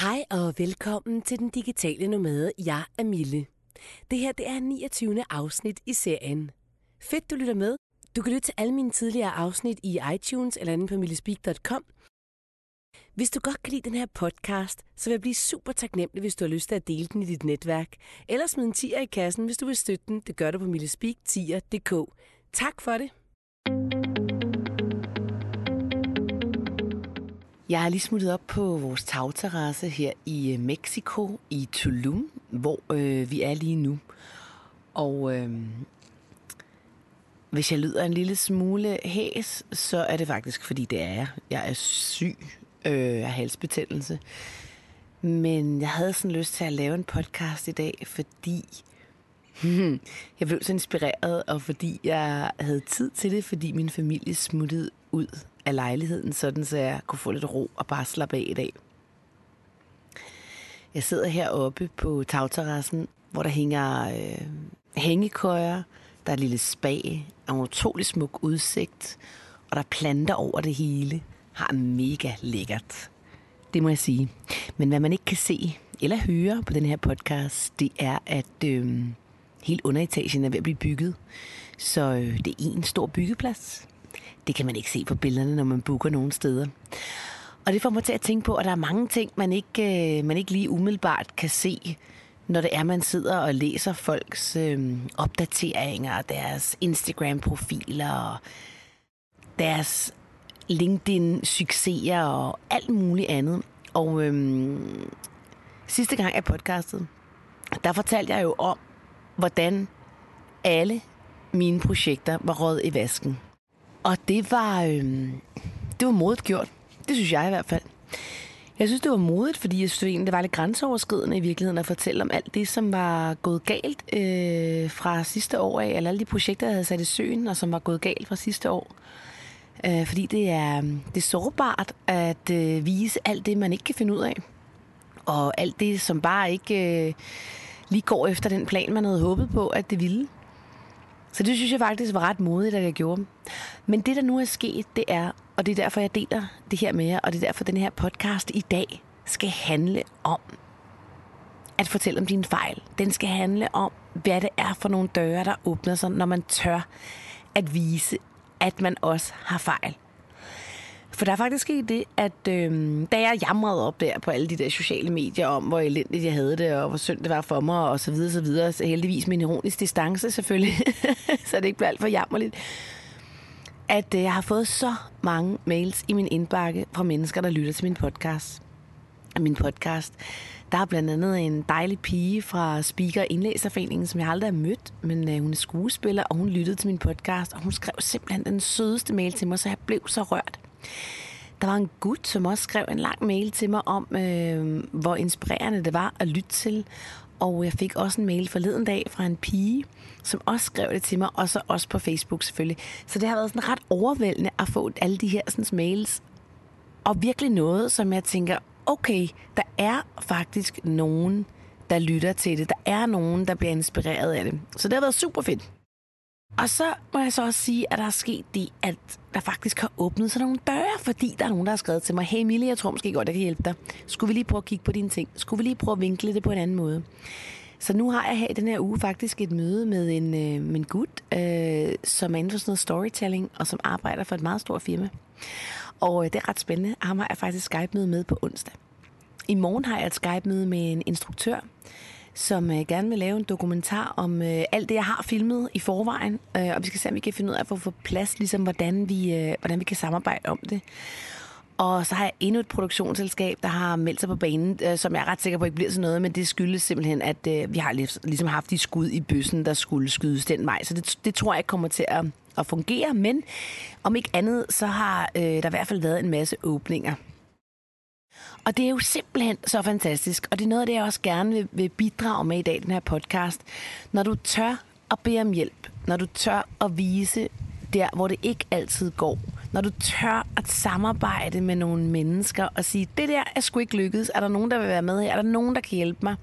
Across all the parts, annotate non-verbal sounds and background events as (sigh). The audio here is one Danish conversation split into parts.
Hej og velkommen til Den Digitale Nomade. Jeg er Mille. Det her det er 29. afsnit i serien. Fedt, du lytter med. Du kan lytte til alle mine tidligere afsnit i iTunes eller inde på millespeak.com. Hvis du godt kan lide den her podcast, så vil jeg blive super taknemmelig, hvis du har lyst til at dele den i dit netværk. Eller smid en tier i kassen, hvis du vil støtte den. Det gør du på millespeak10.dk. Tak for det. Jeg har lige smuttet op på vores tagterrasse her i øh, Mexico, i Tulum, hvor øh, vi er lige nu. Og øh, hvis jeg lyder en lille smule hæs, så er det faktisk, fordi det er jeg. Jeg er syg øh, af halsbetændelse. Men jeg havde sådan lyst til at lave en podcast i dag, fordi (laughs) jeg blev så inspireret, og fordi jeg havde tid til det, fordi min familie smuttede ud af lejligheden, sådan så jeg kunne få lidt ro og bare slappe af i dag. Jeg sidder heroppe på tagterrassen, hvor der hænger øh, hængekøjer, der er et lille spag, og en utrolig smuk udsigt, og der er planter over det hele. Har mega lækkert. Det må jeg sige. Men hvad man ikke kan se eller høre på den her podcast, det er, at øh, hele underetagen er ved at blive bygget. Så øh, det er en stor byggeplads. Det kan man ikke se på billederne, når man booker nogle steder. Og det får mig til at tænke på, at der er mange ting, man ikke, øh, man ikke lige umiddelbart kan se, når det er, man sidder og læser folks øh, opdateringer, deres Instagram-profiler, og deres LinkedIn-succeser og alt muligt andet. Og øh, sidste gang jeg podcastede, der fortalte jeg jo om, hvordan alle mine projekter var råd i vasken. Og det var, øh, det var modigt gjort. Det synes jeg i hvert fald. Jeg synes, det var modigt, fordi jeg synes, det var lidt grænseoverskridende i virkeligheden at fortælle om alt det, som var gået galt øh, fra sidste år af, eller alle de projekter, jeg havde sat i søen, og som var gået galt fra sidste år. Øh, fordi det er, det er sårbart at øh, vise alt det, man ikke kan finde ud af. Og alt det, som bare ikke øh, lige går efter den plan, man havde håbet på, at det ville. Så det synes jeg faktisk var ret modigt, at jeg gjorde. Men det, der nu er sket, det er, og det er derfor, jeg deler det her med jer, og det er derfor, den her podcast i dag skal handle om at fortælle om dine fejl. Den skal handle om, hvad det er for nogle døre, der åbner sig, når man tør at vise, at man også har fejl. For der er faktisk sket det, at øh, da jeg jamrede op der på alle de der sociale medier om, hvor elendigt jeg havde det, og hvor synd det var for mig, og så videre, så videre, så heldigvis med en ironisk distance selvfølgelig, (laughs) så det ikke blev alt for jammerligt, at øh, jeg har fået så mange mails i min indbakke fra mennesker, der lytter til min podcast. Min podcast. Der er blandt andet en dejlig pige fra Speaker Indlæserforeningen, som jeg aldrig har mødt, men øh, hun er skuespiller, og hun lyttede til min podcast, og hun skrev simpelthen den sødeste mail til mig, så jeg blev så rørt. Der var en gut, som også skrev en lang mail til mig om, øh, hvor inspirerende det var at lytte til. Og jeg fik også en mail forleden dag fra en pige, som også skrev det til mig, og så også på Facebook selvfølgelig. Så det har været sådan ret overvældende at få alle de her sådan, mails. Og virkelig noget, som jeg tænker, okay, der er faktisk nogen, der lytter til det. Der er nogen, der bliver inspireret af det. Så det har været super fedt. Og så må jeg så også sige, at der er sket det, at der faktisk har åbnet sig nogle døre, fordi der er nogen, der har skrevet til mig, hey Mille, jeg tror måske godt, jeg kan hjælpe dig. Skulle vi lige prøve at kigge på dine ting? Skulle vi lige prøve at vinkle det på en anden måde? Så nu har jeg her i den her uge faktisk et møde med en, øh, min gut, øh, som er inden for sådan noget storytelling, og som arbejder for et meget stort firma. Og øh, det er ret spændende. Ham har jeg faktisk Skype-møde med på onsdag. I morgen har jeg et Skype-møde med en instruktør, som øh, gerne vil lave en dokumentar om øh, alt det, jeg har filmet i forvejen. Øh, og vi skal se, om vi kan finde ud af at få plads, ligesom hvordan vi, øh, hvordan vi kan samarbejde om det. Og så har jeg endnu et produktionsselskab, der har meldt sig på banen, øh, som jeg er ret sikker på ikke bliver sådan noget, men det skyldes simpelthen, at øh, vi har ligesom haft de skud i bøssen, der skulle skydes den vej. Så det, det tror jeg kommer til at, at fungere, men om ikke andet, så har øh, der i hvert fald været en masse åbninger. Og det er jo simpelthen så fantastisk, og det er noget af det, jeg også gerne vil, vil bidrage med i dag, den her podcast. Når du tør at bede om hjælp, når du tør at vise der, hvor det ikke altid går, når du tør at samarbejde med nogle mennesker og sige, det der er sgu ikke lykkedes, er der nogen, der vil være med her, er der nogen, der kan hjælpe mig?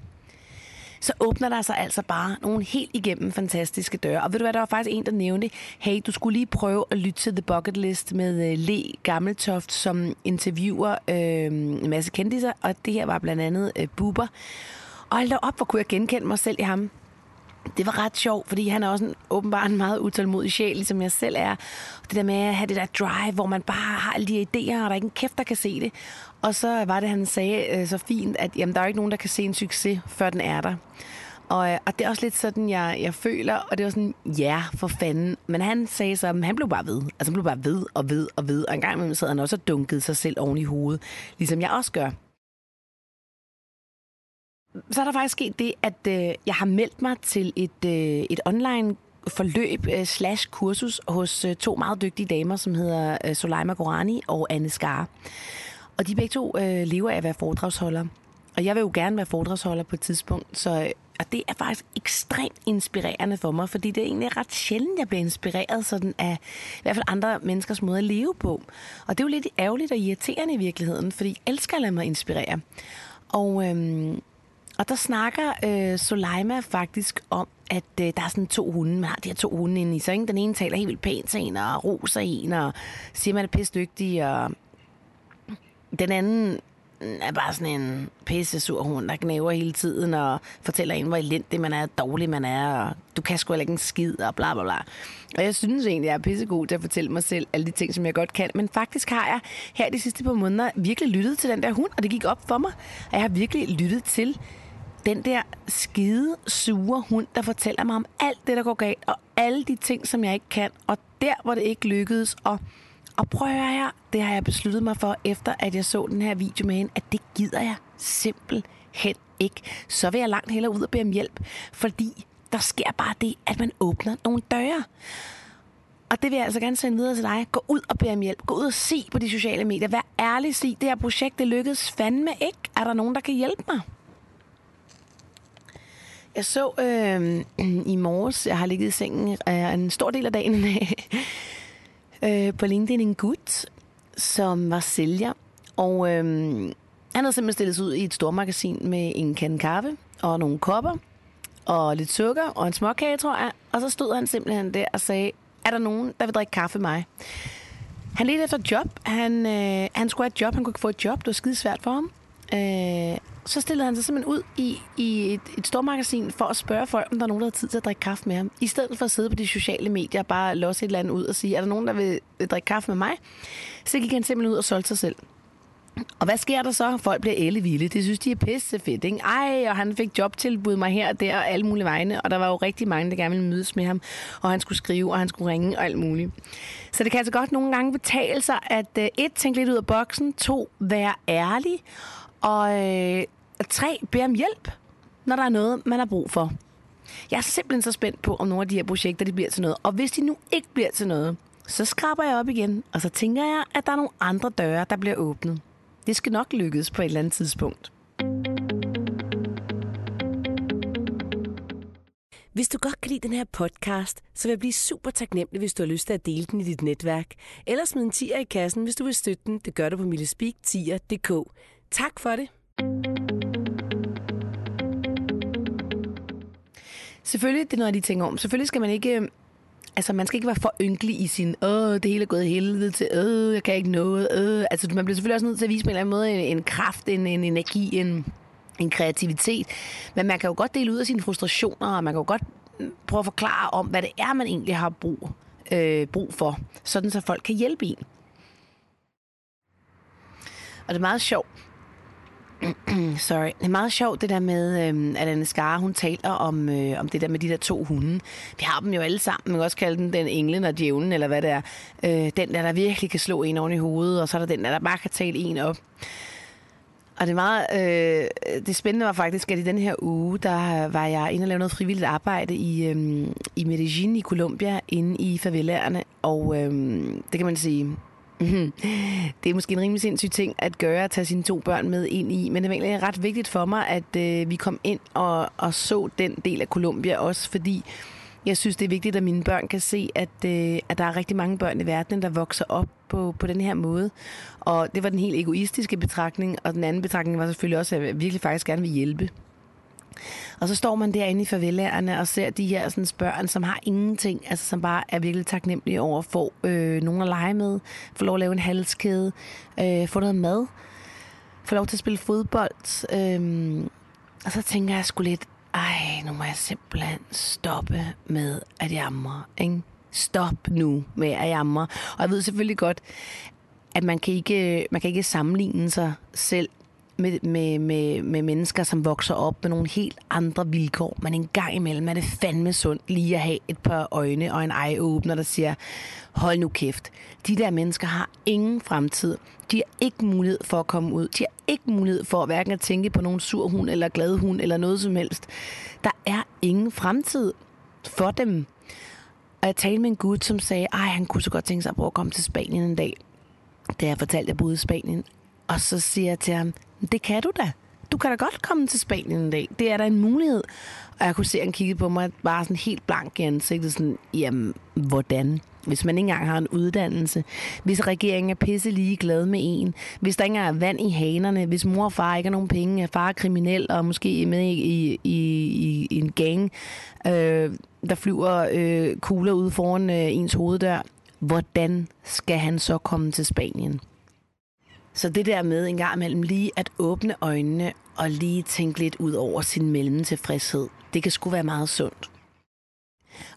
Så åbner der sig altså bare nogle helt igennem fantastiske døre. Og ved du hvad, der var faktisk en, der nævnte, hey, du skulle lige prøve at lytte til The Bucket List med uh, Le Gammeltoft, som interviewer øh, en masse kendiser, og det her var blandt andet øh, Buber. Og hold da op, hvor kunne jeg genkende mig selv i ham det var ret sjovt, fordi han er også en, åbenbart en meget utålmodig sjæl, ligesom jeg selv er. Og det der med at have det der drive, hvor man bare har alle de idéer, og der er ikke en kæft, der kan se det. Og så var det, han sagde øh, så fint, at jamen, der er ikke nogen, der kan se en succes, før den er der. Og, øh, og det er også lidt sådan, jeg, jeg føler, og det var sådan, ja, for fanden. Men han sagde så, at han blev bare ved. Altså han blev bare ved og ved og ved. Og en gang imellem sad han også og dunkede sig selv oven i hovedet, ligesom jeg også gør så er der faktisk sket det, at øh, jeg har meldt mig til et, øh, et online forløb øh, slash kursus hos øh, to meget dygtige damer, som hedder øh, Soleima Gorani og Anne Skar. Og de begge to øh, lever af at være foredragsholder. Og jeg vil jo gerne være foredragsholder på et tidspunkt, så og det er faktisk ekstremt inspirerende for mig, fordi det er egentlig ret sjældent, jeg bliver inspireret sådan af i hvert fald andre menneskers måde at leve på. Og det er jo lidt ærgerligt og irriterende i virkeligheden, fordi jeg elsker at lade mig inspirere. Og øhm, og der snakker øh, Soleima faktisk om, at øh, der er sådan to hunde. Man har de her to hunde inde i sig. Ikke? Den ene taler helt vildt pænt til en, og roser en, og siger, man er pisse dygtig. Og den anden er bare sådan en pisse sur hund, der knæver hele tiden og fortæller en, hvor elendig man er, dårlig man er, og du kan sgu ikke en skid, og bla bla bla. Og jeg synes egentlig, jeg er pissegod til at fortælle mig selv alle de ting, som jeg godt kan. Men faktisk har jeg her de sidste par måneder virkelig lyttet til den der hund, og det gik op for mig. Og jeg har virkelig lyttet til, den der skide, sure hund, der fortæller mig om alt det, der går galt, og alle de ting, som jeg ikke kan, og der, hvor det ikke lykkedes, og, og prøv at høre her, det har jeg besluttet mig for, efter at jeg så den her video med hende, at det gider jeg simpelthen ikke. Så vil jeg langt hellere ud og bede om hjælp, fordi der sker bare det, at man åbner nogle døre. Og det vil jeg altså gerne sende videre til dig. Gå ud og bed om hjælp. Gå ud og se på de sociale medier. Vær ærlig, sig, det her projekt, det lykkedes fandme ikke. Er der nogen, der kan hjælpe mig? Jeg så øh, (clears throat) i morges, jeg har ligget i sengen øh, en stor del af dagen (laughs) øh, på LinkedIn en gut, som var sælger. Og øh, han havde simpelthen stillet sig ud i et stormagasin med en kande kaffe og nogle kopper og lidt sukker og en småkage, tror jeg. Og så stod han simpelthen der og sagde, er der nogen, der vil drikke kaffe med mig? Han ledte efter job. Han, øh, han skulle have et job. Han kunne ikke få et job. Det var skide svært for ham. Øh, så stillede han sig simpelthen ud i, i et, et stort magasin for at spørge folk, om der er nogen, der har tid til at drikke kaffe med ham. I stedet for at sidde på de sociale medier og bare låse et eller andet ud og sige, er der nogen, der vil, vil drikke kaffe med mig? Så gik han simpelthen ud og solgte sig selv. Og hvad sker der så? Folk bliver ellevilde. Det synes de er pisse fedt, ikke? Ej, og han fik jobtilbud mig her og der og alle mulige vegne. Og der var jo rigtig mange, der gerne ville mødes med ham. Og han skulle skrive, og han skulle ringe og alt muligt. Så det kan altså godt nogle gange betale sig at øh, et, tænke lidt ud af boksen. To, være ærlig. Og øh, tre, bed om hjælp, når der er noget, man har brug for. Jeg er simpelthen så spændt på, om nogle af de her projekter de bliver til noget. Og hvis de nu ikke bliver til noget, så skraber jeg op igen, og så tænker jeg, at der er nogle andre døre, der bliver åbnet. Det skal nok lykkes på et eller andet tidspunkt. Hvis du godt kan lide den her podcast, så vil jeg blive super taknemmelig, hvis du har lyst til at dele den i dit netværk. Eller smid en tier i kassen, hvis du vil støtte den. Det gør du på millespeak10.dk. Tak for det. Selvfølgelig, det er noget, de tænker om. Selvfølgelig skal man ikke... Øhm, altså, man skal ikke være for ynkelig i sin, åh, det hele er gået i helvede til, åh, jeg kan ikke noget, åh. Altså, man bliver selvfølgelig også nødt til at vise på en eller anden måde en, en kraft, en, en energi, en, en kreativitet. Men man kan jo godt dele ud af sine frustrationer, og man kan jo godt mm, prøve at forklare om, hvad det er, man egentlig har brug, øh, brug for, sådan så folk kan hjælpe en. Og det er meget sjovt, (clears throat) Sorry. Det er meget sjovt, det der med, øh, at Anne Skare, hun taler om, øh, om det der med de der to hunde. Vi har dem jo alle sammen. Man kan også kalde den den englen og djævlen, eller hvad det er. Øh, den der, der virkelig kan slå en oven i hovedet, og så er der den der, der bare kan tale en op. Og det er meget, øh, det spændende var faktisk, at i den her uge, der var jeg inde og lave noget frivilligt arbejde i, øh, i Medellin i Colombia, inde i favelaerne. Og øh, det kan man sige, det er måske en rimelig sindssyg ting at gøre, at tage sine to børn med ind i, men det er egentlig ret vigtigt for mig, at øh, vi kom ind og, og så den del af Colombia også, fordi jeg synes, det er vigtigt, at mine børn kan se, at, øh, at der er rigtig mange børn i verden, der vokser op på, på den her måde. Og det var den helt egoistiske betragtning, og den anden betragtning var selvfølgelig også, at jeg virkelig faktisk gerne vil hjælpe. Og så står man derinde i favelaerne og ser de her sådan, børn, som har ingenting, altså som bare er virkelig taknemmelige over at få øh, nogen at lege med, få lov at lave en halskæde, øh, få noget mad, få lov til at spille fodbold. Øh, og så tænker jeg sgu lidt, ej, nu må jeg simpelthen stoppe med at jamre, ikke? Stop nu med at jamre. Og jeg ved selvfølgelig godt, at man kan ikke, man kan ikke sammenligne sig selv med, med, med, med mennesker, som vokser op med nogle helt andre vilkår. Men en gang imellem er det fandme sundt lige at have et par øjne og en eye-åbner, der siger, hold nu kæft. De der mennesker har ingen fremtid. De har ikke mulighed for at komme ud. De har ikke mulighed for hverken at tænke på nogen sur hund eller glad hund eller noget som helst. Der er ingen fremtid for dem. Og jeg talte med en gut, som sagde, at han kunne så godt tænke sig at prøve at komme til Spanien en dag. Da jeg fortalte, at jeg boede i Spanien. Og så siger jeg til ham, det kan du da. Du kan da godt komme til Spanien en dag. Det er da en mulighed. Og jeg kunne se, at han kiggede på mig bare sådan helt blank i ansigtet. Sådan, jamen, hvordan? Hvis man ikke engang har en uddannelse. Hvis regeringen er pisse lige glad med en. Hvis der ikke engang er vand i hanerne. Hvis mor og far ikke har nogen penge. Er far er kriminel og måske er med i, i, i, i en gang, øh, der flyver øh, kugler ud foran øh, ens hoveddør. Hvordan skal han så komme til Spanien? Så det der med en gang imellem lige at åbne øjnene og lige tænke lidt ud over sin mellemtilfredshed, det kan sgu være meget sundt.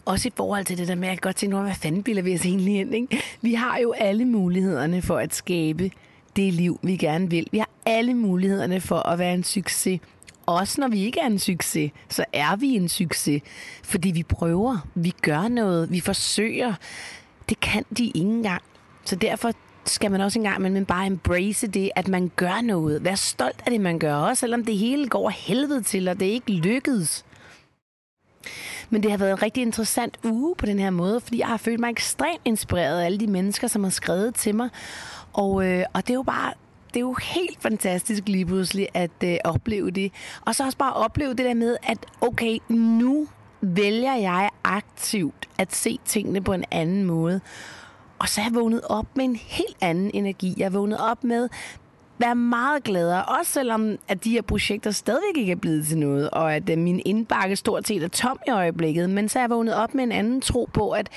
Også i forhold til det der med, at jeg godt tænke, hvad fanden bilder vi os egentlig ind, ikke? Vi har jo alle mulighederne for at skabe det liv, vi gerne vil. Vi har alle mulighederne for at være en succes. Også når vi ikke er en succes, så er vi en succes. Fordi vi prøver, vi gør noget, vi forsøger. Det kan de ikke engang. Så derfor skal man også engang men bare embrace det, at man gør noget. Vær stolt af det, man gør, også selvom det hele går helvede til, og det ikke lykkedes. Men det har været en rigtig interessant uge på den her måde, fordi jeg har følt mig ekstremt inspireret af alle de mennesker, som har skrevet til mig. Og, øh, og det er jo bare det er jo helt fantastisk lige pludselig at øh, opleve det. Og så også bare opleve det der med, at okay, nu vælger jeg aktivt at se tingene på en anden måde. Og så er jeg vågnet op med en helt anden energi. Jeg er vågnet op med være meget gladere, også selvom at de her projekter stadigvæk ikke er blevet til noget, og at øh, min indbakke stort set er tom i øjeblikket. Men så er jeg vågnet op med en anden tro på, at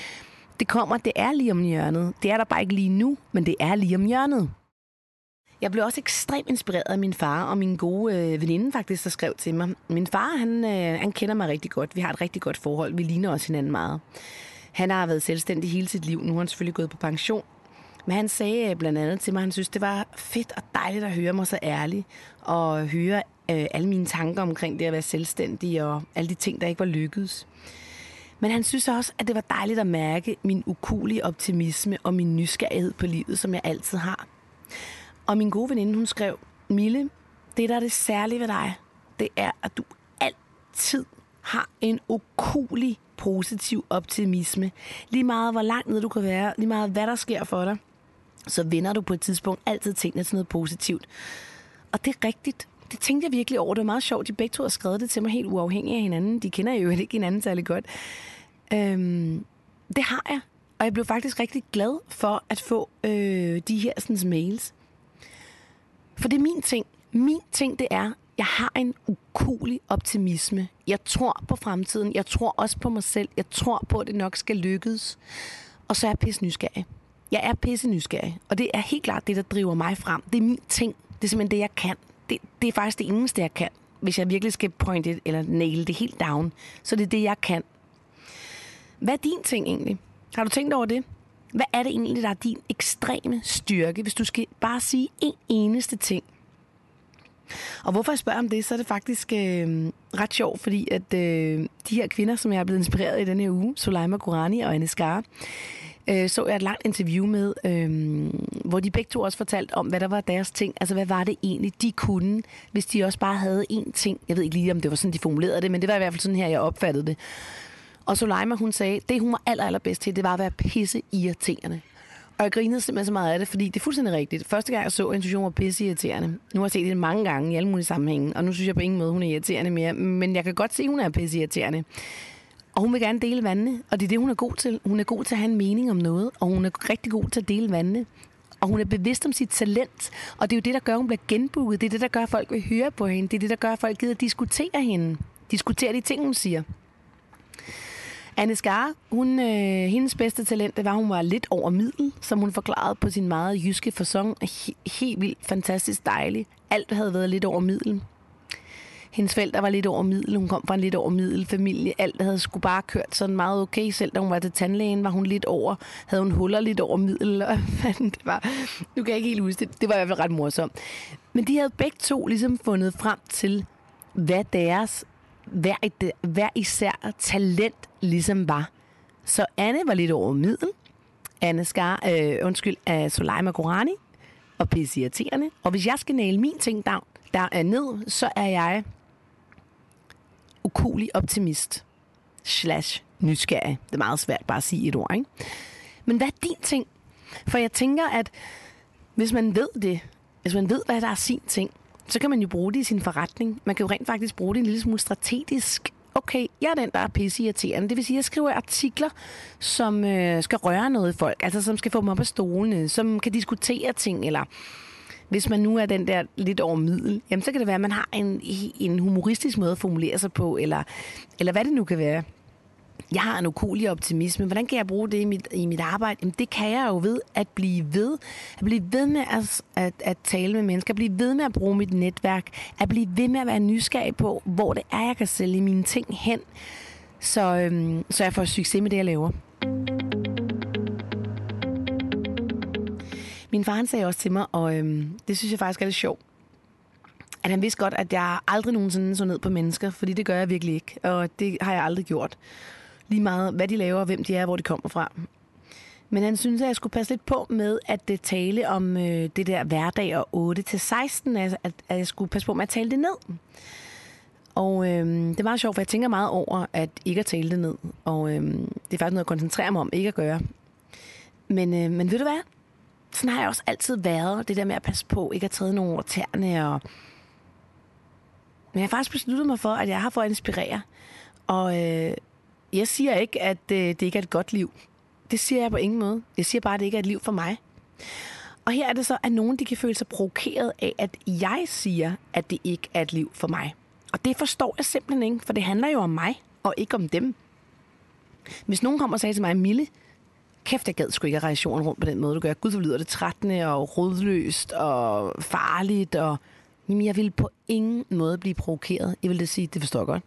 det kommer, det er lige om hjørnet. Det er der bare ikke lige nu, men det er lige om hjørnet. Jeg blev også ekstremt inspireret af min far og min gode øh, veninde faktisk, der skrev til mig. Min far, han, øh, han kender mig rigtig godt. Vi har et rigtig godt forhold. Vi ligner også hinanden meget. Han har været selvstændig hele sit liv. Nu har han selvfølgelig gået på pension. Men han sagde øh, blandt andet til mig, at han synes, det var fedt og dejligt at høre mig så ærlig. Og høre øh, alle mine tanker omkring det at være selvstændig og alle de ting, der ikke var lykkedes. Men han synes også, at det var dejligt at mærke min ukulige optimisme og min nysgerrighed på livet, som jeg altid har. Og min gode veninde, hun skrev, Mille, det der er det særlige ved dig, det er, at du altid har en ukulig positiv optimisme. Lige meget, hvor langt ned du kan være, lige meget, hvad der sker for dig, så vinder du på et tidspunkt altid tingene til noget positivt. Og det er rigtigt. Det tænkte jeg virkelig over. Det var meget sjovt. De begge to har skrevet det til mig helt uafhængigt af hinanden. De kender jo ikke hinanden særlig godt. Øhm, det har jeg. Og jeg blev faktisk rigtig glad for at få øh, de her sådan, mails. For det er min ting. Min ting, det er, jeg har en ukulig optimisme. Jeg tror på fremtiden. Jeg tror også på mig selv. Jeg tror på, at det nok skal lykkes. Og så er jeg pisse nysgerrig. Jeg er pisse nysgerrig. Og det er helt klart det, der driver mig frem. Det er min ting. Det er simpelthen det, jeg kan. Det, det er faktisk det eneste, jeg kan. Hvis jeg virkelig skal pointe it, eller nail det helt down, så det er det, jeg kan. Hvad er din ting egentlig? Har du tænkt over det? Hvad er det egentlig, der er din ekstreme styrke, hvis du skal bare sige en eneste ting, og hvorfor jeg spørger om det, så er det faktisk øh, ret sjovt, fordi at øh, de her kvinder, som jeg er blevet inspireret i denne her uge, Soleima Gurani og Anne Skar, øh, så jeg et langt interview med, øh, hvor de begge to også fortalte om, hvad der var deres ting. Altså, hvad var det egentlig, de kunne, hvis de også bare havde én ting. Jeg ved ikke lige, om det var sådan, de formulerede det, men det var i hvert fald sådan her, jeg opfattede det. Og Soleima, hun sagde, det hun var aller, allerbedst til, det var at være pisse irriterende. Og jeg grinede simpelthen så meget af det, fordi det er fuldstændig rigtigt. Første gang jeg så intuition var pisse irriterende. Nu har jeg set det mange gange i alle mulige sammenhænge, og nu synes jeg på ingen måde, hun er irriterende mere. Men jeg kan godt se, at hun er pisse irriterende. Og hun vil gerne dele vandene, og det er det, hun er god til. Hun er god til at have en mening om noget, og hun er rigtig god til at dele vandene. Og hun er bevidst om sit talent, og det er jo det, der gør, at hun bliver genbooket. Det er det, der gør, at folk vil høre på hende. Det er det, der gør, at folk gider at diskutere hende. diskutere de ting, hun siger. Anne Skar, hun, øh, hendes bedste talent, det var, at hun var lidt over middel, som hun forklarede på sin meget jyske fasong. He, helt vildt fantastisk dejlig. Alt havde været lidt over middel. Hendes forældre var lidt over middel. Hun kom fra en lidt over middel familie. Alt havde sgu bare kørt sådan meget okay. Selv da hun var til tandlægen, var hun lidt over. Havde hun huller lidt over middel. Og (laughs) det var, nu kan jeg ikke helt huske det. Det var i hvert fald ret morsomt. Men de havde begge to ligesom fundet frem til, hvad deres hver, et, hver især talent ligesom var. Så Anne var lidt over middel. Anne Skar, øh, undskyld, af Soleima Gorani og pisse irriterende. Og hvis jeg skal næle min ting down, der er ned, så er jeg ukulig optimist slash nysgerrig. Det er meget svært bare at sige et ord, ikke? Men hvad er din ting? For jeg tænker, at hvis man ved det, hvis man ved, hvad der er sin ting, så kan man jo bruge det i sin forretning. Man kan jo rent faktisk bruge det en lille smule strategisk. Okay, jeg er den, der er pisse irriterende. Det vil sige, at jeg skriver artikler, som øh, skal røre noget i folk. Altså, som skal få dem op af stolene, som kan diskutere ting, eller hvis man nu er den der lidt over middel, jamen så kan det være, at man har en, en humoristisk måde at formulere sig på, eller, eller hvad det nu kan være jeg har en ukulig optimisme. Hvordan kan jeg bruge det i mit, i mit arbejde? Jamen, det kan jeg jo ved at blive ved. At blive ved med at, at, at tale med mennesker. At blive ved med at bruge mit netværk. At blive ved med at være nysgerrig på, hvor det er, jeg kan sælge mine ting hen. Så, øhm, så jeg får succes med det, jeg laver. Min far han sagde også til mig, og øhm, det synes jeg faktisk er lidt sjovt, at han vidste godt, at jeg aldrig nogensinde så ned på mennesker, fordi det gør jeg virkelig ikke, og det har jeg aldrig gjort lige meget, hvad de laver, hvem de er, hvor de kommer fra. Men han synes, at jeg skulle passe lidt på med at det tale om øh, det der hverdag og 8-16, altså, at, at jeg skulle passe på med at tale det ned. Og øh, det er meget sjovt, for jeg tænker meget over at ikke at tale det ned. Og øh, det er faktisk noget, jeg koncentrerer mig om ikke at gøre. Men, øh, men ved du hvad? Sådan har jeg også altid været. Det der med at passe på, ikke at træde nogen over tæerne. Og... Men jeg har faktisk besluttet mig for, at jeg har for at inspirere. Og øh, jeg siger ikke, at øh, det ikke er et godt liv. Det siger jeg på ingen måde. Jeg siger bare, at det ikke er et liv for mig. Og her er det så, at nogen de kan føle sig provokeret af, at jeg siger, at det ikke er et liv for mig. Og det forstår jeg simpelthen ikke, for det handler jo om mig, og ikke om dem. Hvis nogen kommer og sagde til mig, Mille, kæft, jeg gad sgu ikke reaktionen rundt på den måde, du gør. Gud, så lyder det trættende og rodløst og farligt. Og... Jamen, jeg vil på ingen måde blive provokeret. Jeg vil det sige, det forstår jeg godt.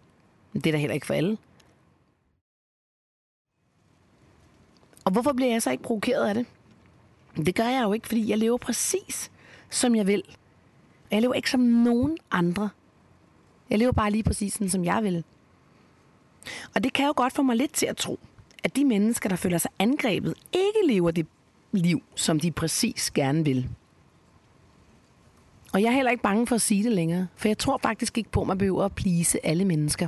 Men det er da heller ikke for alle. Og hvorfor bliver jeg så ikke provokeret af det? Det gør jeg jo ikke, fordi jeg lever præcis, som jeg vil. Jeg lever ikke som nogen andre. Jeg lever bare lige præcis sådan, som jeg vil. Og det kan jo godt få mig lidt til at tro, at de mennesker, der føler sig angrebet, ikke lever det liv, som de præcis gerne vil. Og jeg er heller ikke bange for at sige det længere, for jeg tror faktisk ikke på, at man behøver at plise alle mennesker.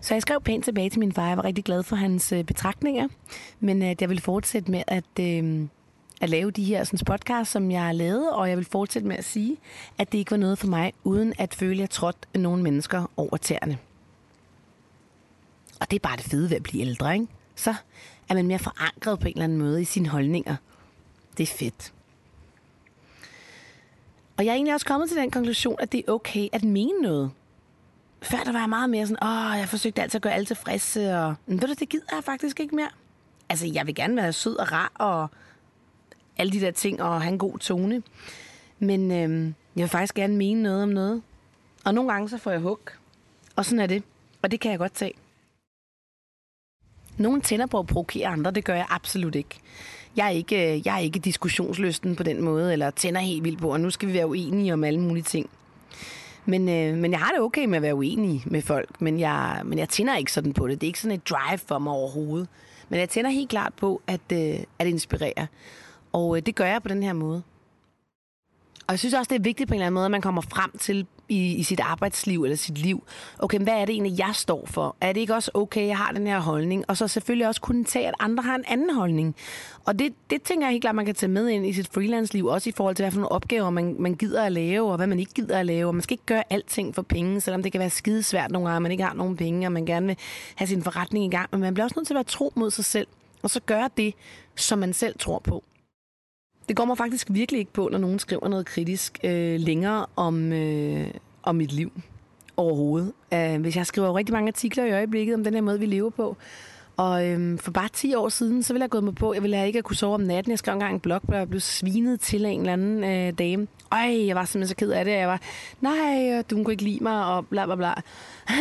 Så jeg skrev pænt tilbage til min far. Jeg var rigtig glad for hans øh, betragtninger, men at jeg ville fortsætte med at, øh, at lave de her sådan, podcast, som jeg har lavet, og jeg vil fortsætte med at sige, at det ikke var noget for mig, uden at føle, at jeg trådte nogle mennesker over tæerne. Og det er bare det fede ved at blive ældre, ikke? Så er man mere forankret på en eller anden måde i sine holdninger. Det er fedt. Og jeg er egentlig også kommet til den konklusion, at det er okay at mene noget. Før der var jeg meget mere sådan, åh, jeg forsøgte altid at gøre alle tilfredse, og men ved du, det gider jeg faktisk ikke mere. Altså, jeg vil gerne være sød og rar, og alle de der ting, og have en god tone. Men øhm, jeg vil faktisk gerne mene noget om noget. Og nogle gange så får jeg hug. Og sådan er det. Og det kan jeg godt tage. Nogle tænder på at provokere andre, det gør jeg absolut ikke. Jeg er ikke, øh, jeg er ikke diskussionslysten på den måde, eller tænder helt vildt på, og nu skal vi være uenige om alle mulige ting. Men, øh, men jeg har det okay med at være uenig med folk, men jeg, men jeg tænder ikke sådan på det. Det er ikke sådan et drive for mig overhovedet. Men jeg tænder helt klart på at, øh, at inspirere. Og øh, det gør jeg på den her måde. Og jeg synes også, det er vigtigt på en eller anden måde, at man kommer frem til i, i sit arbejdsliv eller sit liv. Okay, hvad er det egentlig, jeg står for? Er det ikke også okay, jeg har den her holdning? Og så selvfølgelig også kunne tage, at andre har en anden holdning. Og det, det tænker jeg helt klart, man kan tage med ind i sit freelance-liv, også i forhold til, hvad for nogle opgaver man, man gider at lave, og hvad man ikke gider at lave. Og man skal ikke gøre alting for penge, selvom det kan være skide svært nogle gange, at man ikke har nogen penge, og man gerne vil have sin forretning i gang. Men man bliver også nødt til at være tro mod sig selv, og så gøre det, som man selv tror på. Det går mig faktisk virkelig ikke på, når nogen skriver noget kritisk øh, længere om, øh, om mit liv. overhovedet. Uh, hvis jeg skriver rigtig mange artikler i øjeblikket om den her måde, vi lever på, og øhm, for bare 10 år siden, så ville jeg gået mig på, jeg ville ikke kunne sove om natten. Jeg skrev engang en blog, hvor jeg blev svinet til en eller anden øh, dame. Øj, jeg var simpelthen så ked af det. Jeg var, nej, øh, du kunne ikke lide mig, og bla bla bla.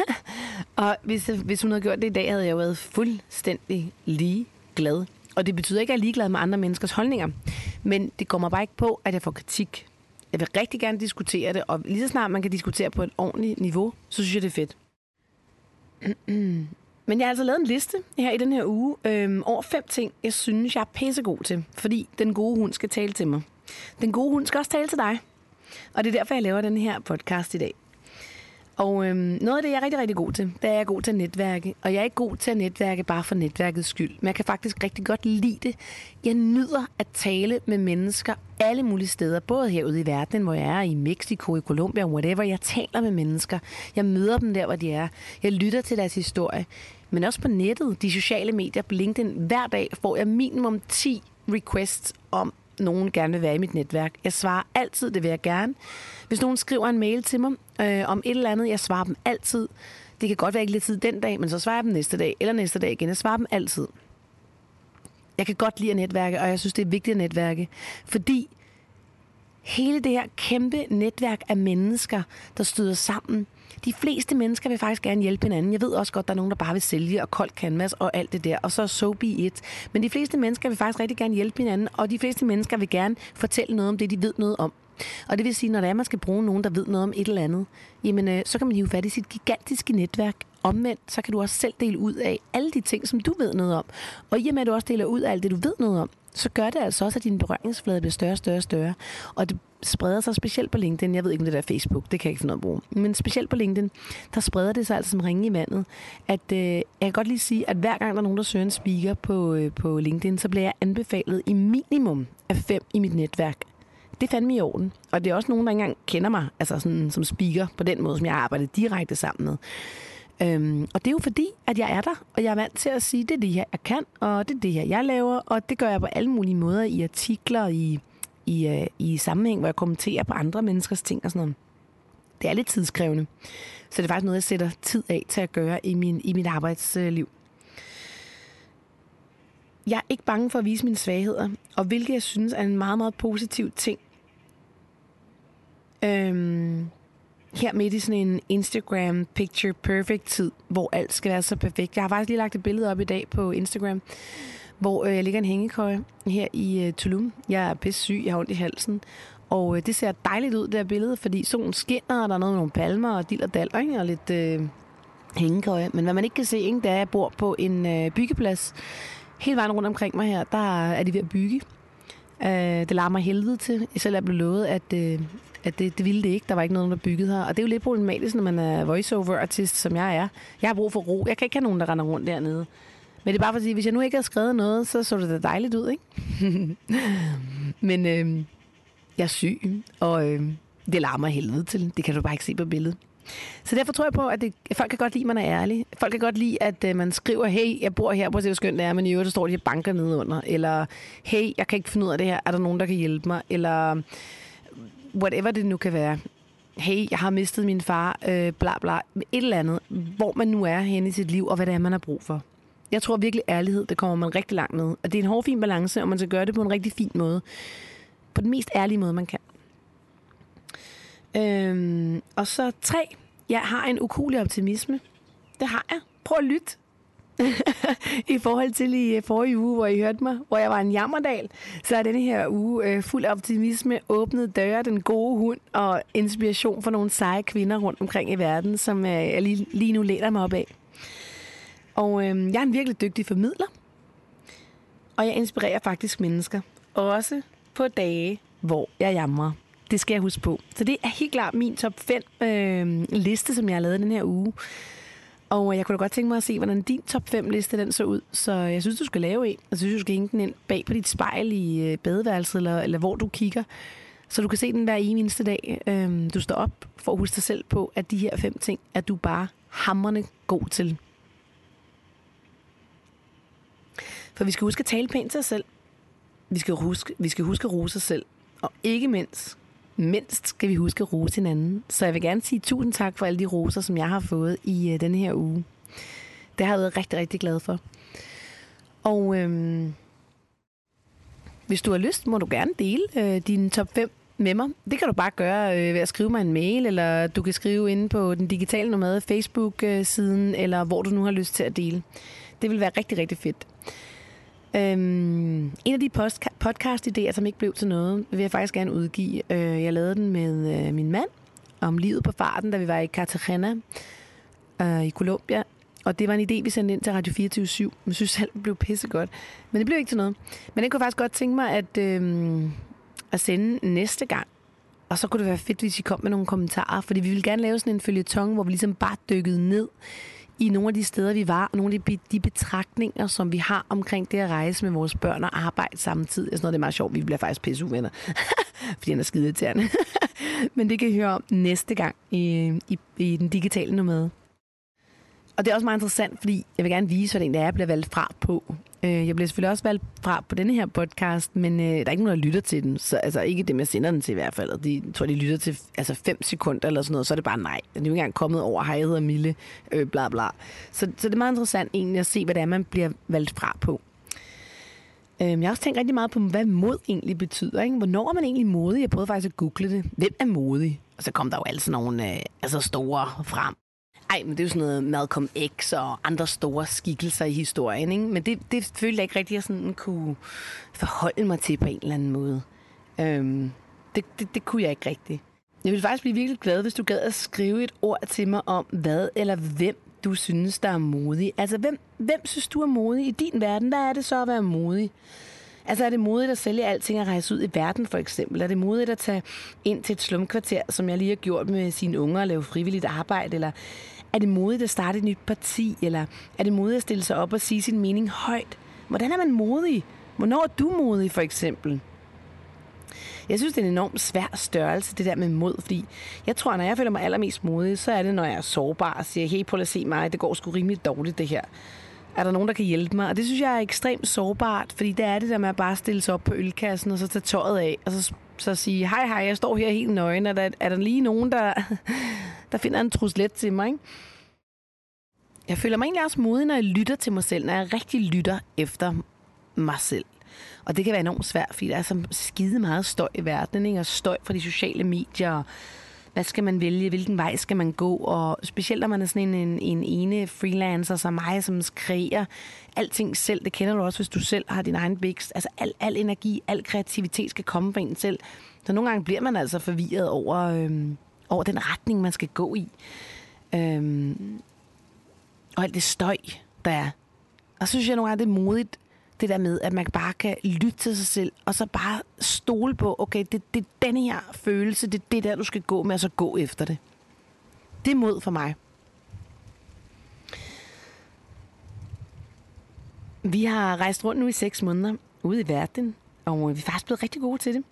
(laughs) og hvis, hvis hun havde gjort det i dag, havde jeg jo været fuldstændig lige glad. Og det betyder ikke, at jeg er ligeglad med andre menneskers holdninger. Men det går mig bare ikke på, at jeg får kritik. Jeg vil rigtig gerne diskutere det, og lige så snart man kan diskutere på et ordentligt niveau, så synes jeg, det er fedt. (clears throat) Men jeg har altså lavet en liste her i den her uge øhm, over fem ting, jeg synes, jeg er pissegod til. Fordi den gode hund skal tale til mig. Den gode hund skal også tale til dig. Og det er derfor, jeg laver den her podcast i dag. Og øhm, noget af det, jeg er rigtig, rigtig god til, det er, at jeg er god til at netværke. Og jeg er ikke god til at netværke bare for netværkets skyld. Men jeg kan faktisk rigtig godt lide det. Jeg nyder at tale med mennesker alle mulige steder. Både herude i verden, hvor jeg er, i Mexico, i Colombia, whatever. Jeg taler med mennesker. Jeg møder dem der, hvor de er. Jeg lytter til deres historie. Men også på nettet, de sociale medier, på LinkedIn. Hver dag får jeg minimum 10 requests om, nogen gerne vil være i mit netværk. Jeg svarer altid, det vil jeg gerne. Hvis nogen skriver en mail til mig øh, om et eller andet, jeg svarer dem altid. Det kan godt være ikke lidt tid den dag, men så svarer jeg dem næste dag, eller næste dag igen. Jeg svarer dem altid. Jeg kan godt lide at netværke, og jeg synes, det er vigtigt at netværke, fordi hele det her kæmpe netværk af mennesker, der støder sammen, de fleste mennesker vil faktisk gerne hjælpe hinanden. Jeg ved også godt, der er nogen, der bare vil sælge og kold canvas og alt det der, og så so be it. Men de fleste mennesker vil faktisk rigtig gerne hjælpe hinanden, og de fleste mennesker vil gerne fortælle noget om det, de ved noget om. Og det vil sige, når det er, man skal bruge nogen, der ved noget om et eller andet, jamen øh, så kan man hive fat i sit gigantiske netværk. Omvendt, så kan du også selv dele ud af alle de ting, som du ved noget om. Og i og med, at du også deler ud af alt det, du ved noget om, så gør det altså også, at din berøringsflade bliver større og større og større. Og det spreder sig specielt på LinkedIn. Jeg ved ikke, om det der er Facebook, det kan jeg ikke finde noget at bruge. Men specielt på LinkedIn, der spreder det sig altså som ringe i vandet. At, øh, jeg kan godt lige sige, at hver gang der er nogen, der søger en speaker på, øh, på LinkedIn, så bliver jeg anbefalet i minimum af fem i mit netværk. Det er fandme i orden. Og det er også nogen, der ikke engang kender mig altså sådan, som speaker på den måde, som jeg arbejder direkte sammen med. Øhm, og det er jo fordi, at jeg er der, og jeg er vant til at sige, det er det her, jeg kan, og det er det her, jeg laver, og det gør jeg på alle mulige måder i artikler, i, i, øh, i sammenhæng, hvor jeg kommenterer på andre menneskers ting og sådan noget. Det er lidt tidskrævende. Så det er faktisk noget, jeg sætter tid af til at gøre i, min, i mit arbejdsliv. Jeg er ikke bange for at vise mine svagheder, og hvilket jeg synes er en meget, meget positiv ting. Øhm, her midt i sådan en Instagram picture perfect tid, hvor alt skal være så perfekt. Jeg har faktisk lige lagt et billede op i dag på Instagram, hvor øh, jeg ligger en hængekøje her i øh, Tulum. Jeg er pisse syg, jeg har ondt i halsen. Og øh, det ser dejligt ud, det her billede, fordi solen skinner, og der er noget med nogle palmer og dild og dal, ikke? og lidt øh, hængekøje. Men hvad man ikke kan se, ikke, det er, at jeg bor på en øh, byggeplads. Hele vejen rundt omkring mig her, der er de ved at bygge. Øh, det larmer helvede til. Selv er blevet lovet, at, øh, at det, det ville det ikke. Der var ikke noget, der byggede her. Og det er jo lidt problematisk, når man er voiceover-artist, som jeg er. Jeg har brug for ro. Jeg kan ikke have nogen, der render rundt dernede. Men det er bare for at sige, hvis jeg nu ikke har skrevet noget, så så det da dejligt ud, ikke? (laughs) Men øh, jeg er syg, og øh, det larmer helvede til. Det kan du bare ikke se på billedet. Så derfor tror jeg på, at, det, at folk kan godt lide, at man er ærlig. Folk kan godt lide, at øh, man skriver, hey, jeg bor her, på hvor skønt det er, men i øvrigt så står de her banker nede under. Eller, hey, jeg kan ikke finde ud af det her, er der nogen, der kan hjælpe mig? Eller whatever det nu kan være. Hey, jeg har mistet min far, øh, bla bla. Et eller andet, hvor man nu er henne i sit liv, og hvad det er, man har brug for. Jeg tror virkelig, ærlighed, det kommer man rigtig langt med. Og det er en hård, fin balance, og man skal gøre det på en rigtig fin måde. På den mest ærlige måde, man kan. Øhm, og så tre. Jeg har en ukulig optimisme. Det har jeg. Prøv at lytte. (laughs) I forhold til i øh, forrige uge, hvor I hørte mig, hvor jeg var en jammerdal, så er denne her uge øh, fuld af optimisme, åbnet døre, den gode hund og inspiration for nogle seje kvinder rundt omkring i verden, som øh, jeg lige, lige nu læner mig op af. Og øh, jeg er en virkelig dygtig formidler, og jeg inspirerer faktisk mennesker. Også på dage, hvor jeg jamrer. Det skal jeg huske på. Så det er helt klart min top 5 øh, liste, som jeg har lavet den her uge. Og jeg kunne da godt tænke mig at se, hvordan din top 5 liste den så ud. Så jeg synes, du skal lave en. Jeg synes, du skal hænge den ind bag på dit spejl i øh, badeværelset, eller, eller hvor du kigger. Så du kan se den hver eneste dag, Øhm, du står op, for at huske dig selv på, at de her fem ting er du bare hammerne god til. For vi skal huske at tale pænt til os selv. Vi skal huske, vi skal huske at rose os selv. Og ikke mindst, mindst skal vi huske at rose hinanden. Så jeg vil gerne sige tusind tak for alle de roser, som jeg har fået i øh, denne her uge. Det har jeg været rigtig, rigtig glad for. Og øhm, hvis du har lyst, må du gerne dele øh, din top 5 med mig. Det kan du bare gøre øh, ved at skrive mig en mail, eller du kan skrive inde på den digitale nomade Facebook-siden, øh, eller hvor du nu har lyst til at dele. Det vil være rigtig, rigtig fedt. Øhm, en af de podcast-idéer, som ikke blev til noget, vil jeg faktisk gerne udgive. Øh, jeg lavede den med øh, min mand om livet på farten, da vi var i Cartagena øh, i Colombia. Og det var en idé, vi sendte ind til Radio 24 Jeg synes selv, det blev pissegodt. Men det blev ikke til noget. Men det kunne faktisk godt tænke mig at, øh, at sende næste gang. Og så kunne det være fedt, hvis I kom med nogle kommentarer. Fordi vi vil gerne lave sådan en følgetong, hvor vi ligesom bare dykkede ned i nogle af de steder, vi var, og nogle af de, de betragtninger, som vi har omkring det at rejse med vores børn og arbejde samtidig. Sådan noget, det er meget sjovt. Vi bliver faktisk pisse uvenner, (laughs) fordi han er skide irriterende. (laughs) Men det kan I høre om næste gang i, i, i den digitale nomade. Og det er også meget interessant, fordi jeg vil gerne vise, hvad det er, jeg bliver valgt fra på. Øh, jeg bliver selvfølgelig også valgt fra på denne her podcast, men øh, der er ikke nogen, der lytter til den. Så, altså ikke dem, jeg sender den til i hvert fald. De tror, de lytter til altså 5 sekunder eller sådan noget, så er det bare nej. Den er jo ikke engang kommet over, hej, jeg hedder Mille, øh, bla bla. Så, så det er meget interessant egentlig at se, hvad det er, man bliver valgt fra på. Øh, jeg har også tænkt rigtig meget på, hvad mod egentlig betyder. Ikke? Hvornår er man egentlig modig? Jeg prøvede faktisk at google det. Hvem er modig? Og så kom der jo altid nogle øh, altså store frem. Ej, men det er jo sådan noget Malcolm X og andre store skikkelser i historien, ikke? Men det, det følte jeg ikke rigtig, at jeg sådan kunne forholde mig til på en eller anden måde. Øhm, det, det, det kunne jeg ikke rigtig. Jeg ville faktisk blive virkelig glad, hvis du gad at skrive et ord til mig om, hvad eller hvem du synes, der er modig. Altså, hvem, hvem synes du er modig i din verden? Hvad er det så at være modig? Altså, er det modigt at sælge alting og rejse ud i verden, for eksempel? Er det modigt at tage ind til et slumkvarter, som jeg lige har gjort med sine unger og lave frivilligt arbejde? Eller er det modigt at starte et nyt parti, eller er det modigt at stille sig op og sige sin mening højt? Hvordan er man modig? Hvornår er du modig, for eksempel? Jeg synes, det er en enormt svær størrelse, det der med mod, fordi jeg tror, når jeg føler mig allermest modig, så er det, når jeg er sårbar og siger, hey, prøv at se mig, det går sgu rimelig dårligt, det her. Er der nogen, der kan hjælpe mig? Og det synes jeg er ekstremt sårbart, fordi det er det der med at bare stille sig op på ølkassen, og så tage tøjet af, og så, så sige, hej, hej, jeg står her helt nøgen, er der, er der lige nogen, der, (laughs) der finder en truslet til mig. Ikke? Jeg føler mig egentlig også modig, når jeg lytter til mig selv, når jeg rigtig lytter efter mig selv. Og det kan være enormt svært, fordi der er så skide meget støj i verden, ikke? og støj fra de sociale medier, hvad skal man vælge, hvilken vej skal man gå, og specielt når man er sådan en, en, en ene freelancer som mig, som skriger alting selv, det kender du også, hvis du selv har din egen vækst, altså al, al energi, al kreativitet skal komme fra en selv. Så nogle gange bliver man altså forvirret over, øhm, over den retning, man skal gå i. Øhm, og alt det støj, der er. Og så synes jeg nogle gange, det er modigt, det der med, at man bare kan lytte til sig selv, og så bare stole på, okay, det, det er denne her følelse, det er det der, du skal gå med, og så gå efter det. Det er mod for mig. Vi har rejst rundt nu i seks måneder ude i verden, og vi er faktisk blevet rigtig gode til det.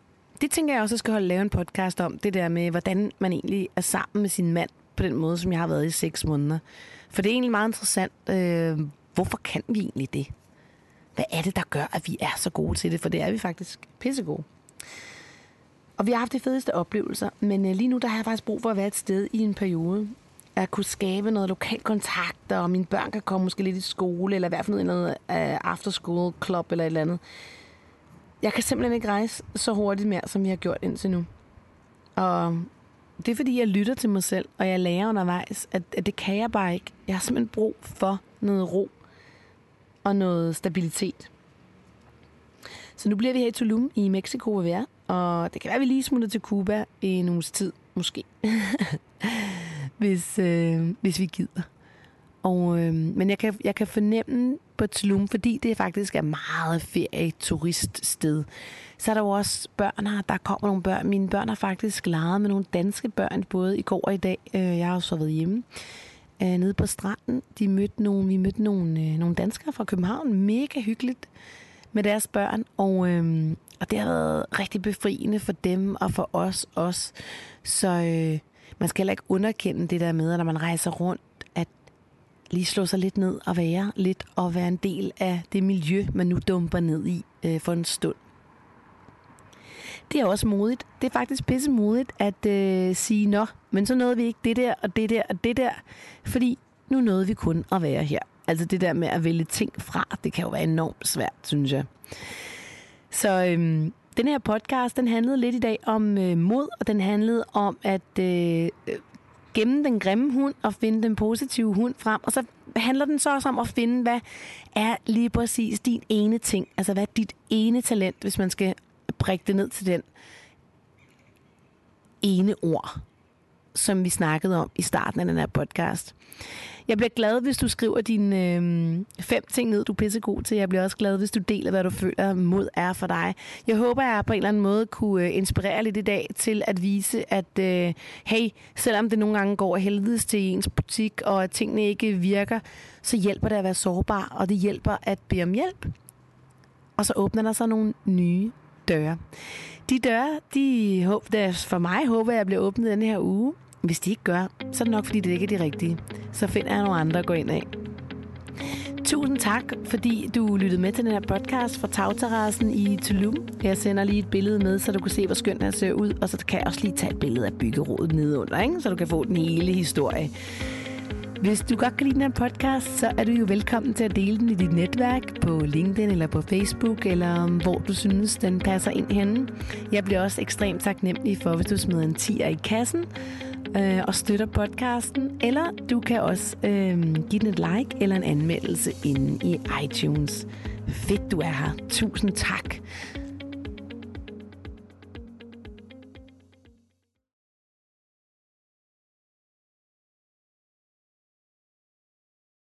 Det tænker jeg også, at jeg skal holde lave en podcast om, det der med, hvordan man egentlig er sammen med sin mand på den måde, som jeg har været i seks måneder. For det er egentlig meget interessant, øh, hvorfor kan vi egentlig det? Hvad er det, der gør, at vi er så gode til det? For det er vi faktisk pissegode. Og vi har haft de fedeste oplevelser, men øh, lige nu der har jeg faktisk brug for at være et sted i en periode. At kunne skabe noget lokal kontakt, og mine børn kan komme måske lidt i skole, eller i hvert fald noget uh, after school club eller et eller andet. Jeg kan simpelthen ikke rejse så hurtigt mere, som vi har gjort indtil nu. Og det er fordi, jeg lytter til mig selv, og jeg lærer undervejs, at, at det kan jeg bare ikke. Jeg har simpelthen brug for noget ro og noget stabilitet. Så nu bliver vi her i Tulum i Mexico, hvor vi er. Og det kan være, at vi lige smutter til Cuba i en uges tid, måske. (laughs) hvis, øh, hvis vi gider. Og, øh, men jeg kan, jeg kan fornemme på Tulum, fordi det faktisk er meget ferie-turiststed, så er der jo også børn her. Der kommer nogle børn. Mine børn har faktisk leget med nogle danske børn, både i går og i dag. Øh, jeg har også været hjemme øh, nede på stranden. De mødte nogle, vi mødte nogle, øh, nogle danskere fra København. Mega hyggeligt med deres børn. Og, øh, og det har været rigtig befriende for dem og for os også. Så øh, man skal heller ikke underkende det der med, at når man rejser rundt, at lige slå sig lidt ned og være lidt og være en del af det miljø, man nu dumper ned i øh, for en stund det er også modigt. Det er faktisk pisse modigt at øh, sige, nå, men så nåede vi ikke det der, og det der, og det der. Fordi nu nåede vi kun at være her. Altså det der med at vælge ting fra, det kan jo være enormt svært, synes jeg. Så øhm, den her podcast, den handlede lidt i dag om øh, mod, og den handlede om at øh, øh gemme den grimme hund og finde den positive hund frem. Og så handler den så også om at finde, hvad er lige præcis din ene ting. Altså hvad er dit ene talent, hvis man skal prikke det ned til den ene ord, som vi snakkede om i starten af den her podcast. Jeg bliver glad, hvis du skriver dine øh, fem ting ned, du er pissegod til. Jeg bliver også glad, hvis du deler, hvad du føler mod er for dig. Jeg håber, jeg på en eller anden måde kunne øh, inspirere lidt i dag til at vise, at øh, hey, selvom det nogle gange går helvedes til ens butik, og at tingene ikke virker, så hjælper det at være sårbar, og det hjælper at bede om hjælp. Og så åbner der sig nogle nye døre. De døre, de, for mig håber jeg bliver åbnet denne her uge. Hvis de ikke gør, så er det nok, fordi det ikke er de rigtige. Så finder jeg nogle andre at gå ind af. Tusind tak, fordi du lyttede med til den her podcast fra tagterrassen i Tulum. Jeg sender lige et billede med, så du kan se, hvor skønt den ser ud. Og så kan jeg også lige tage et billede af byggerådet nedenunder, ikke? så du kan få den hele historie. Hvis du godt kan lide den her podcast, så er du jo velkommen til at dele den i dit netværk på LinkedIn eller på Facebook, eller hvor du synes, den passer ind henne. Jeg bliver også ekstremt taknemmelig for, hvis du smider en 10'er i kassen øh, og støtter podcasten, eller du kan også øh, give den et like eller en anmeldelse inde i iTunes. Fedt, du er her. Tusind tak.